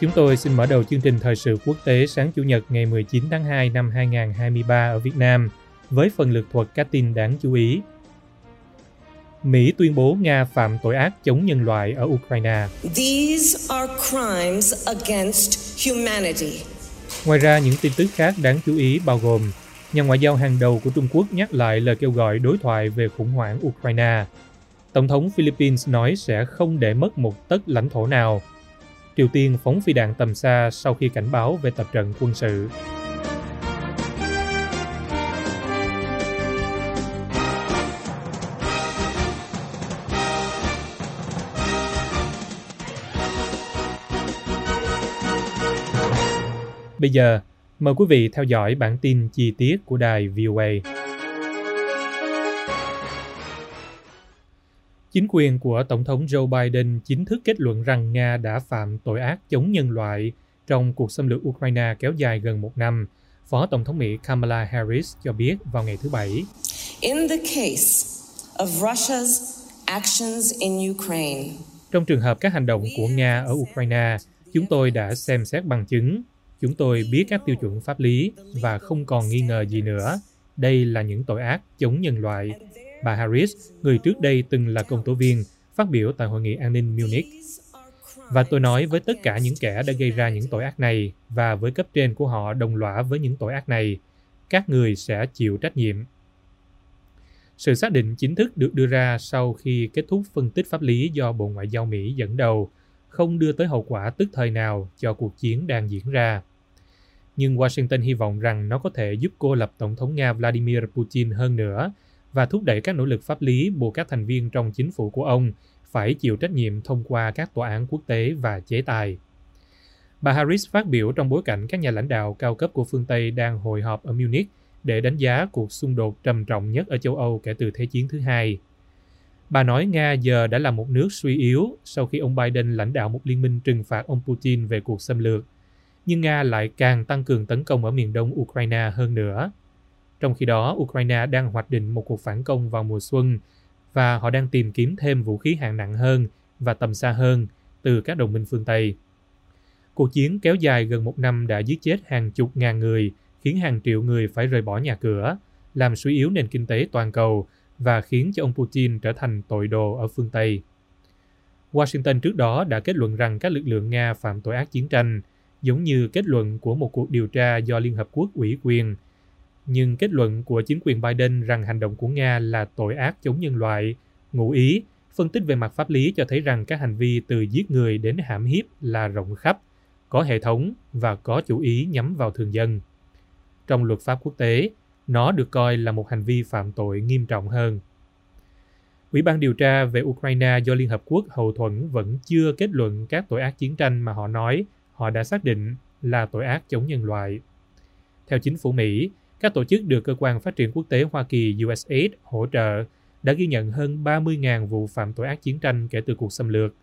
Chúng tôi xin mở đầu chương trình thời sự quốc tế sáng Chủ nhật ngày 19 tháng 2 năm 2023 ở Việt Nam với phần lược thuật các tin đáng chú ý. Mỹ tuyên bố Nga phạm tội ác chống nhân loại ở Ukraine. These are crimes against humanity. Ngoài ra, những tin tức khác đáng chú ý bao gồm nhà ngoại giao hàng đầu của Trung Quốc nhắc lại lời kêu gọi đối thoại về khủng hoảng Ukraine. Tổng thống Philippines nói sẽ không để mất một tấc lãnh thổ nào. Triều Tiên phóng phi đạn tầm xa sau khi cảnh báo về tập trận quân sự. Bây giờ, mời quý vị theo dõi bản tin chi tiết của đài VOA. Chính quyền của Tổng thống Joe Biden chính thức kết luận rằng Nga đã phạm tội ác chống nhân loại trong cuộc xâm lược Ukraine kéo dài gần một năm, Phó Tổng thống Mỹ Kamala Harris cho biết vào ngày thứ Bảy. In the case of Russia's actions in Ukraine, Trong trường hợp các hành động của Nga ở Ukraine, chúng tôi đã xem xét bằng chứng. Chúng tôi biết các tiêu chuẩn pháp lý và không còn nghi ngờ gì nữa. Đây là những tội ác chống nhân loại. Bà Harris, người trước đây từng là công tố viên, phát biểu tại Hội nghị an ninh Munich. Và tôi nói với tất cả những kẻ đã gây ra những tội ác này và với cấp trên của họ đồng lõa với những tội ác này, các người sẽ chịu trách nhiệm. Sự xác định chính thức được đưa ra sau khi kết thúc phân tích pháp lý do Bộ Ngoại giao Mỹ dẫn đầu, không đưa tới hậu quả tức thời nào cho cuộc chiến đang diễn ra. Nhưng Washington hy vọng rằng nó có thể giúp cô lập Tổng thống Nga Vladimir Putin hơn nữa và thúc đẩy các nỗ lực pháp lý buộc các thành viên trong chính phủ của ông phải chịu trách nhiệm thông qua các tòa án quốc tế và chế tài. Bà Harris phát biểu trong bối cảnh các nhà lãnh đạo cao cấp của phương Tây đang hội họp ở Munich để đánh giá cuộc xung đột trầm trọng nhất ở châu Âu kể từ Thế chiến thứ hai. Bà nói Nga giờ đã là một nước suy yếu sau khi ông Biden lãnh đạo một liên minh trừng phạt ông Putin về cuộc xâm lược. Nhưng Nga lại càng tăng cường tấn công ở miền đông Ukraine hơn nữa. Trong khi đó, Ukraine đang hoạch định một cuộc phản công vào mùa xuân và họ đang tìm kiếm thêm vũ khí hạng nặng hơn và tầm xa hơn từ các đồng minh phương Tây. Cuộc chiến kéo dài gần một năm đã giết chết hàng chục ngàn người, khiến hàng triệu người phải rời bỏ nhà cửa, làm suy yếu nền kinh tế toàn cầu và khiến cho ông Putin trở thành tội đồ ở phương Tây. Washington trước đó đã kết luận rằng các lực lượng Nga phạm tội ác chiến tranh, giống như kết luận của một cuộc điều tra do Liên Hợp Quốc ủy quyền. Nhưng kết luận của chính quyền Biden rằng hành động của Nga là tội ác chống nhân loại, ngụ ý, phân tích về mặt pháp lý cho thấy rằng các hành vi từ giết người đến hãm hiếp là rộng khắp, có hệ thống và có chủ ý nhắm vào thường dân. Trong luật pháp quốc tế, nó được coi là một hành vi phạm tội nghiêm trọng hơn. Ủy ban điều tra về Ukraine do Liên Hợp Quốc hậu thuẫn vẫn chưa kết luận các tội ác chiến tranh mà họ nói họ đã xác định là tội ác chống nhân loại. Theo chính phủ Mỹ, các tổ chức được Cơ quan Phát triển Quốc tế Hoa Kỳ USAID hỗ trợ đã ghi nhận hơn 30.000 vụ phạm tội ác chiến tranh kể từ cuộc xâm lược.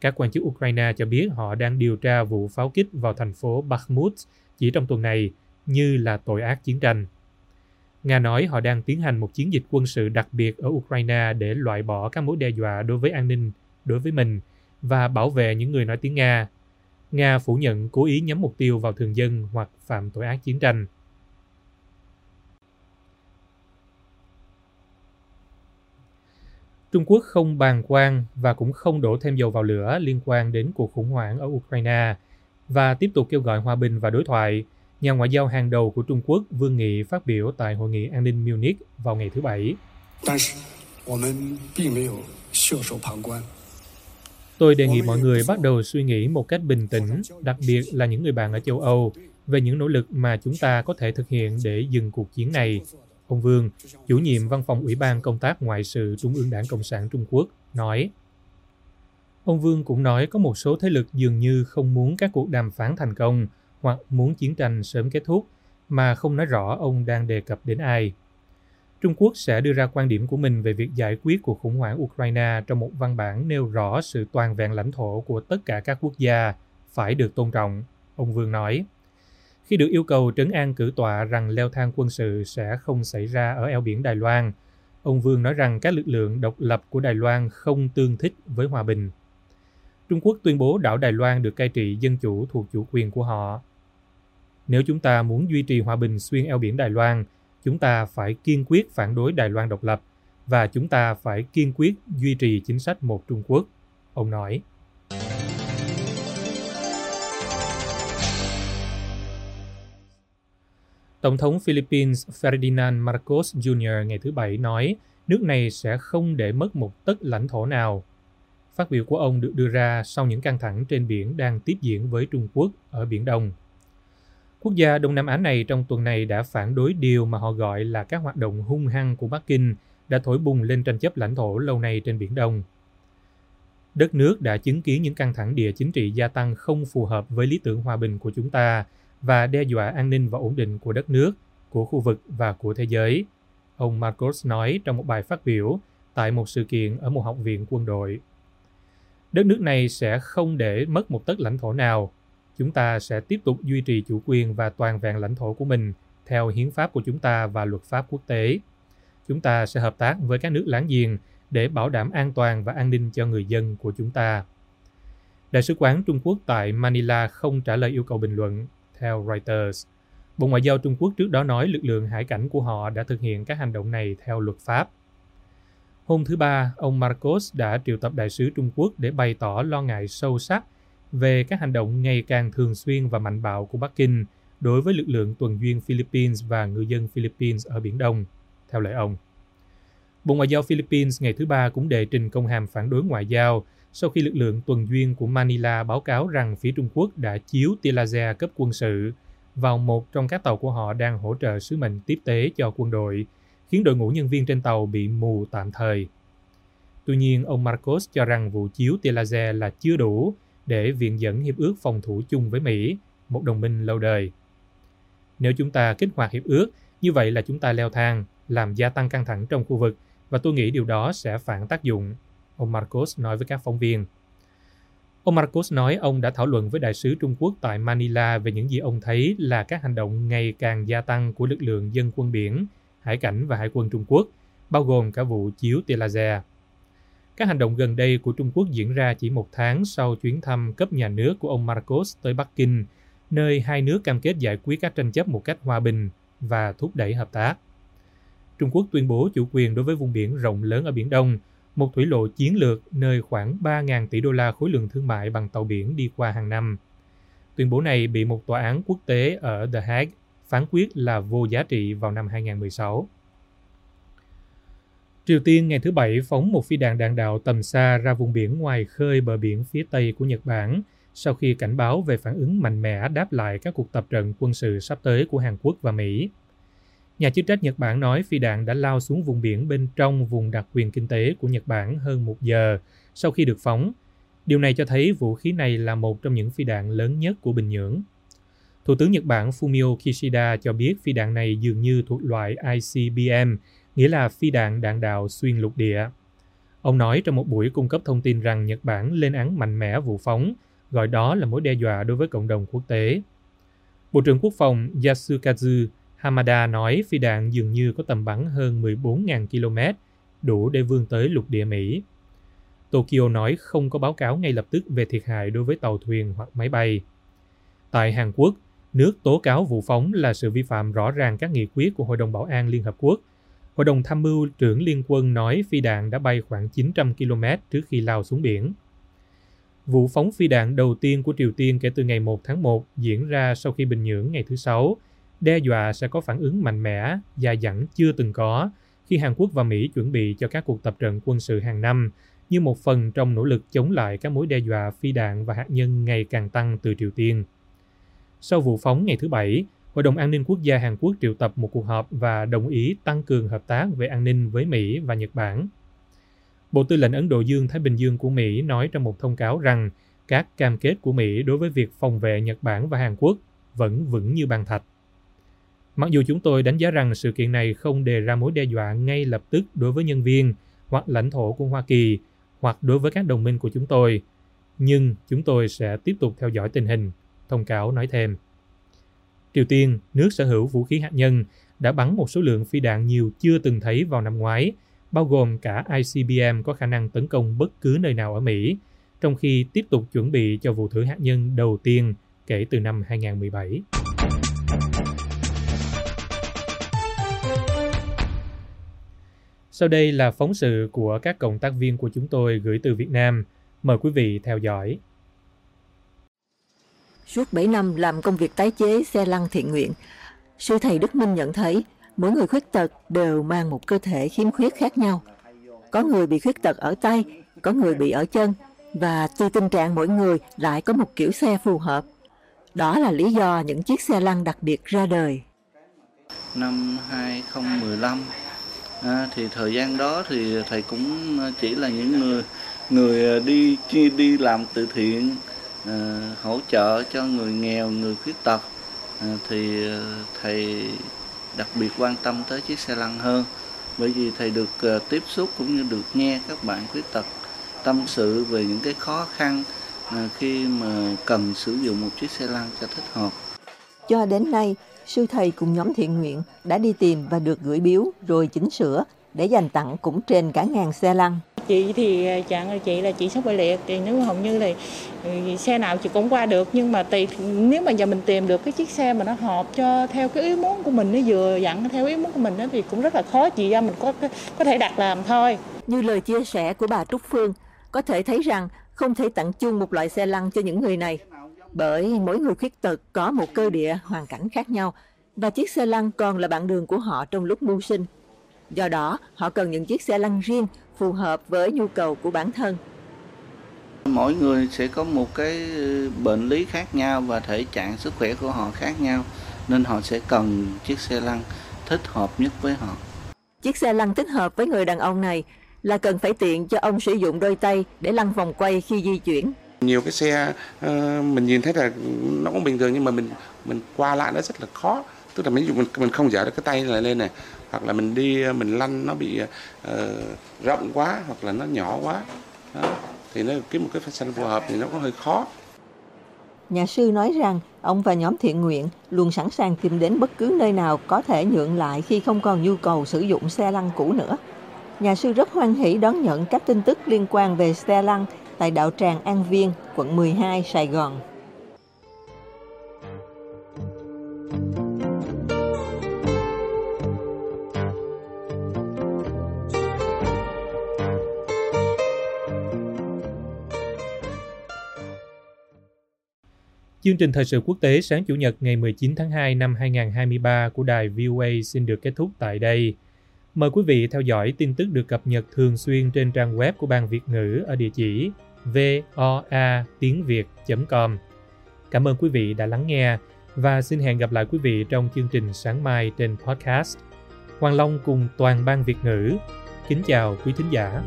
Các quan chức Ukraine cho biết họ đang điều tra vụ pháo kích vào thành phố Bakhmut chỉ trong tuần này như là tội ác chiến tranh. Nga nói họ đang tiến hành một chiến dịch quân sự đặc biệt ở Ukraine để loại bỏ các mối đe dọa đối với an ninh, đối với mình và bảo vệ những người nói tiếng Nga. Nga phủ nhận cố ý nhắm mục tiêu vào thường dân hoặc phạm tội ác chiến tranh. Trung Quốc không bàn quan và cũng không đổ thêm dầu vào lửa liên quan đến cuộc khủng hoảng ở Ukraine và tiếp tục kêu gọi hòa bình và đối thoại, nhà ngoại giao hàng đầu của Trung Quốc Vương Nghị phát biểu tại Hội nghị An ninh Munich vào ngày thứ Bảy. Tôi đề nghị mọi người bắt đầu suy nghĩ một cách bình tĩnh, đặc biệt là những người bạn ở châu Âu, về những nỗ lực mà chúng ta có thể thực hiện để dừng cuộc chiến này. Ông Vương, chủ nhiệm văn phòng Ủy ban Công tác Ngoại sự Trung ương Đảng Cộng sản Trung Quốc, nói. Ông Vương cũng nói có một số thế lực dường như không muốn các cuộc đàm phán thành công hoặc muốn chiến tranh sớm kết thúc mà không nói rõ ông đang đề cập đến ai. Trung Quốc sẽ đưa ra quan điểm của mình về việc giải quyết cuộc khủng hoảng Ukraine trong một văn bản nêu rõ sự toàn vẹn lãnh thổ của tất cả các quốc gia phải được tôn trọng, ông Vương nói. Khi được yêu cầu trấn an cử tọa rằng leo thang quân sự sẽ không xảy ra ở eo biển Đài Loan, ông Vương nói rằng các lực lượng độc lập của Đài Loan không tương thích với hòa bình. Trung Quốc tuyên bố đảo Đài Loan được cai trị dân chủ thuộc chủ quyền của họ. Nếu chúng ta muốn duy trì hòa bình xuyên eo biển Đài Loan, chúng ta phải kiên quyết phản đối Đài Loan độc lập và chúng ta phải kiên quyết duy trì chính sách một Trung Quốc, ông nói. Tổng thống Philippines Ferdinand Marcos Jr. ngày thứ Bảy nói, nước này sẽ không để mất một tấc lãnh thổ nào. Phát biểu của ông được đưa ra sau những căng thẳng trên biển đang tiếp diễn với Trung Quốc ở Biển Đông. Quốc gia Đông Nam Á này trong tuần này đã phản đối điều mà họ gọi là các hoạt động hung hăng của Bắc Kinh đã thổi bùng lên tranh chấp lãnh thổ lâu nay trên Biển Đông. Đất nước đã chứng kiến những căng thẳng địa chính trị gia tăng không phù hợp với lý tưởng hòa bình của chúng ta và đe dọa an ninh và ổn định của đất nước, của khu vực và của thế giới. Ông Marcos nói trong một bài phát biểu tại một sự kiện ở một học viện quân đội. Đất nước này sẽ không để mất một tấc lãnh thổ nào. Chúng ta sẽ tiếp tục duy trì chủ quyền và toàn vẹn lãnh thổ của mình theo hiến pháp của chúng ta và luật pháp quốc tế. Chúng ta sẽ hợp tác với các nước láng giềng để bảo đảm an toàn và an ninh cho người dân của chúng ta. Đại sứ quán Trung Quốc tại Manila không trả lời yêu cầu bình luận, theo Reuters. Bộ Ngoại giao Trung Quốc trước đó nói lực lượng hải cảnh của họ đã thực hiện các hành động này theo luật pháp. Hôm thứ Ba, ông Marcos đã triệu tập đại sứ Trung Quốc để bày tỏ lo ngại sâu sắc về các hành động ngày càng thường xuyên và mạnh bạo của Bắc Kinh đối với lực lượng tuần duyên Philippines và ngư dân Philippines ở Biển Đông, theo lời ông. Bộ Ngoại giao Philippines ngày thứ Ba cũng đệ trình công hàm phản đối ngoại giao sau khi lực lượng tuần duyên của Manila báo cáo rằng phía Trung Quốc đã chiếu tia laser cấp quân sự vào một trong các tàu của họ đang hỗ trợ sứ mệnh tiếp tế cho quân đội, khiến đội ngũ nhân viên trên tàu bị mù tạm thời. Tuy nhiên, ông Marcos cho rằng vụ chiếu tia laser là chưa đủ để viện dẫn hiệp ước phòng thủ chung với Mỹ, một đồng minh lâu đời. Nếu chúng ta kích hoạt hiệp ước, như vậy là chúng ta leo thang, làm gia tăng căng thẳng trong khu vực và tôi nghĩ điều đó sẽ phản tác dụng, ông Marcos nói với các phóng viên. Ông Marcos nói ông đã thảo luận với đại sứ Trung Quốc tại Manila về những gì ông thấy là các hành động ngày càng gia tăng của lực lượng dân quân biển, hải cảnh và hải quân Trung Quốc, bao gồm cả vụ chiếu tia laser. Các hành động gần đây của Trung Quốc diễn ra chỉ một tháng sau chuyến thăm cấp nhà nước của ông Marcos tới Bắc Kinh, nơi hai nước cam kết giải quyết các tranh chấp một cách hòa bình và thúc đẩy hợp tác. Trung Quốc tuyên bố chủ quyền đối với vùng biển rộng lớn ở Biển Đông, một thủy lộ chiến lược nơi khoảng 3.000 tỷ đô la khối lượng thương mại bằng tàu biển đi qua hàng năm. Tuyên bố này bị một tòa án quốc tế ở The Hague phán quyết là vô giá trị vào năm 2016. Triều Tiên ngày thứ Bảy phóng một phi đạn đạn đạo tầm xa ra vùng biển ngoài khơi bờ biển phía Tây của Nhật Bản sau khi cảnh báo về phản ứng mạnh mẽ đáp lại các cuộc tập trận quân sự sắp tới của Hàn Quốc và Mỹ. Nhà chức trách Nhật Bản nói phi đạn đã lao xuống vùng biển bên trong vùng đặc quyền kinh tế của Nhật Bản hơn một giờ sau khi được phóng. Điều này cho thấy vũ khí này là một trong những phi đạn lớn nhất của Bình Nhưỡng. Thủ tướng Nhật Bản Fumio Kishida cho biết phi đạn này dường như thuộc loại ICBM, nghĩa là phi đạn đạn đạo xuyên lục địa. Ông nói trong một buổi cung cấp thông tin rằng Nhật Bản lên án mạnh mẽ vụ phóng, gọi đó là mối đe dọa đối với cộng đồng quốc tế. Bộ trưởng Quốc phòng Yasukazu Hamada nói phi đạn dường như có tầm bắn hơn 14.000 km, đủ để vươn tới lục địa Mỹ. Tokyo nói không có báo cáo ngay lập tức về thiệt hại đối với tàu thuyền hoặc máy bay. Tại Hàn Quốc, nước tố cáo vụ phóng là sự vi phạm rõ ràng các nghị quyết của Hội đồng Bảo an Liên Hợp Quốc. Hội đồng tham mưu trưởng Liên quân nói phi đạn đã bay khoảng 900 km trước khi lao xuống biển. Vụ phóng phi đạn đầu tiên của Triều Tiên kể từ ngày 1 tháng 1 diễn ra sau khi Bình Nhưỡng ngày thứ Sáu đe dọa sẽ có phản ứng mạnh mẽ, dài dẳng chưa từng có khi Hàn Quốc và Mỹ chuẩn bị cho các cuộc tập trận quân sự hàng năm như một phần trong nỗ lực chống lại các mối đe dọa phi đạn và hạt nhân ngày càng tăng từ Triều Tiên. Sau vụ phóng ngày thứ Bảy, Hội đồng An ninh Quốc gia Hàn Quốc triệu tập một cuộc họp và đồng ý tăng cường hợp tác về an ninh với Mỹ và Nhật Bản. Bộ Tư lệnh Ấn Độ Dương-Thái Bình Dương của Mỹ nói trong một thông cáo rằng các cam kết của Mỹ đối với việc phòng vệ Nhật Bản và Hàn Quốc vẫn vững như bàn thạch. Mặc dù chúng tôi đánh giá rằng sự kiện này không đề ra mối đe dọa ngay lập tức đối với nhân viên hoặc lãnh thổ của Hoa Kỳ hoặc đối với các đồng minh của chúng tôi, nhưng chúng tôi sẽ tiếp tục theo dõi tình hình, thông cáo nói thêm. Triều Tiên, nước sở hữu vũ khí hạt nhân, đã bắn một số lượng phi đạn nhiều chưa từng thấy vào năm ngoái, bao gồm cả ICBM có khả năng tấn công bất cứ nơi nào ở Mỹ, trong khi tiếp tục chuẩn bị cho vụ thử hạt nhân đầu tiên kể từ năm 2017. Sau đây là phóng sự của các cộng tác viên của chúng tôi gửi từ Việt Nam. Mời quý vị theo dõi. Suốt 7 năm làm công việc tái chế xe lăn thiện nguyện, sư thầy Đức Minh nhận thấy mỗi người khuyết tật đều mang một cơ thể khiếm khuyết khác nhau. Có người bị khuyết tật ở tay, có người bị ở chân, và tùy tình trạng mỗi người lại có một kiểu xe phù hợp. Đó là lý do những chiếc xe lăn đặc biệt ra đời. năm 2015 à, thì thời gian đó thì thầy cũng à, chỉ là những người người à, đi đi, làm từ thiện à, hỗ trợ cho người nghèo người khuyết tật à, thì à, thầy đặc biệt quan tâm tới chiếc xe lăn hơn bởi vì thầy được tiếp xúc cũng như được nghe các bạn khuyết tật tâm sự về những cái khó khăn khi mà cần sử dụng một chiếc xe lăn cho thích hợp. Cho đến nay, sư thầy cùng nhóm thiện nguyện đã đi tìm và được gửi biếu rồi chỉnh sửa để dành tặng cũng trên cả ngàn xe lăn. Chị thì chẳng chị là chị sống bại liệt thì nếu hầu như là ừ, xe nào chị cũng qua được nhưng mà tùy nếu mà giờ mình tìm được cái chiếc xe mà nó hợp cho theo cái ý muốn của mình nó vừa dặn theo ý muốn của mình đó, thì cũng rất là khó chị ra mình có có thể đặt làm thôi. Như lời chia sẻ của bà Trúc Phương, có thể thấy rằng không thể tặng chung một loại xe lăn cho những người này bởi mỗi người khuyết tật có một cơ địa hoàn cảnh khác nhau và chiếc xe lăn còn là bạn đường của họ trong lúc mưu sinh. Do đó, họ cần những chiếc xe lăn riêng phù hợp với nhu cầu của bản thân. Mỗi người sẽ có một cái bệnh lý khác nhau và thể trạng sức khỏe của họ khác nhau nên họ sẽ cần chiếc xe lăn thích hợp nhất với họ. Chiếc xe lăn thích hợp với người đàn ông này là cần phải tiện cho ông sử dụng đôi tay để lăn vòng quay khi di chuyển. Nhiều cái xe ờ, mình nhìn thấy là nó cũng bình thường nhưng mà mình mình qua lại nó rất là khó. Tức là ví dụ mình mình không dở được cái tay này lên này hoặc là mình đi ờ, mình lăn nó bị uh, rộng quá hoặc là nó nhỏ quá đó. thì nó kiếm một cái fashion phù hợp thì nó có hơi khó Nhà sư nói rằng ông và nhóm thiện nguyện luôn sẵn sàng tìm đến bất cứ nơi nào có thể nhượng lại khi không còn nhu cầu sử dụng xe lăn cũ nữa. Nhà sư rất hoan hỷ đón nhận các tin tức liên quan về xe lăn tại đạo tràng An Viên, quận 12, Sài Gòn. Chương trình thời sự quốc tế sáng Chủ nhật ngày 19 tháng 2 năm 2023 của đài VOA xin được kết thúc tại đây. Mời quý vị theo dõi tin tức được cập nhật thường xuyên trên trang web của Ban Việt ngữ ở địa chỉ voa tiếng việt.com. Cảm ơn quý vị đã lắng nghe và xin hẹn gặp lại quý vị trong chương trình sáng mai trên podcast. Hoàng Long cùng toàn ban Việt ngữ. Kính chào quý thính giả.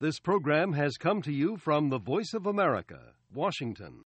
This program has come to you from the Voice of America, Washington.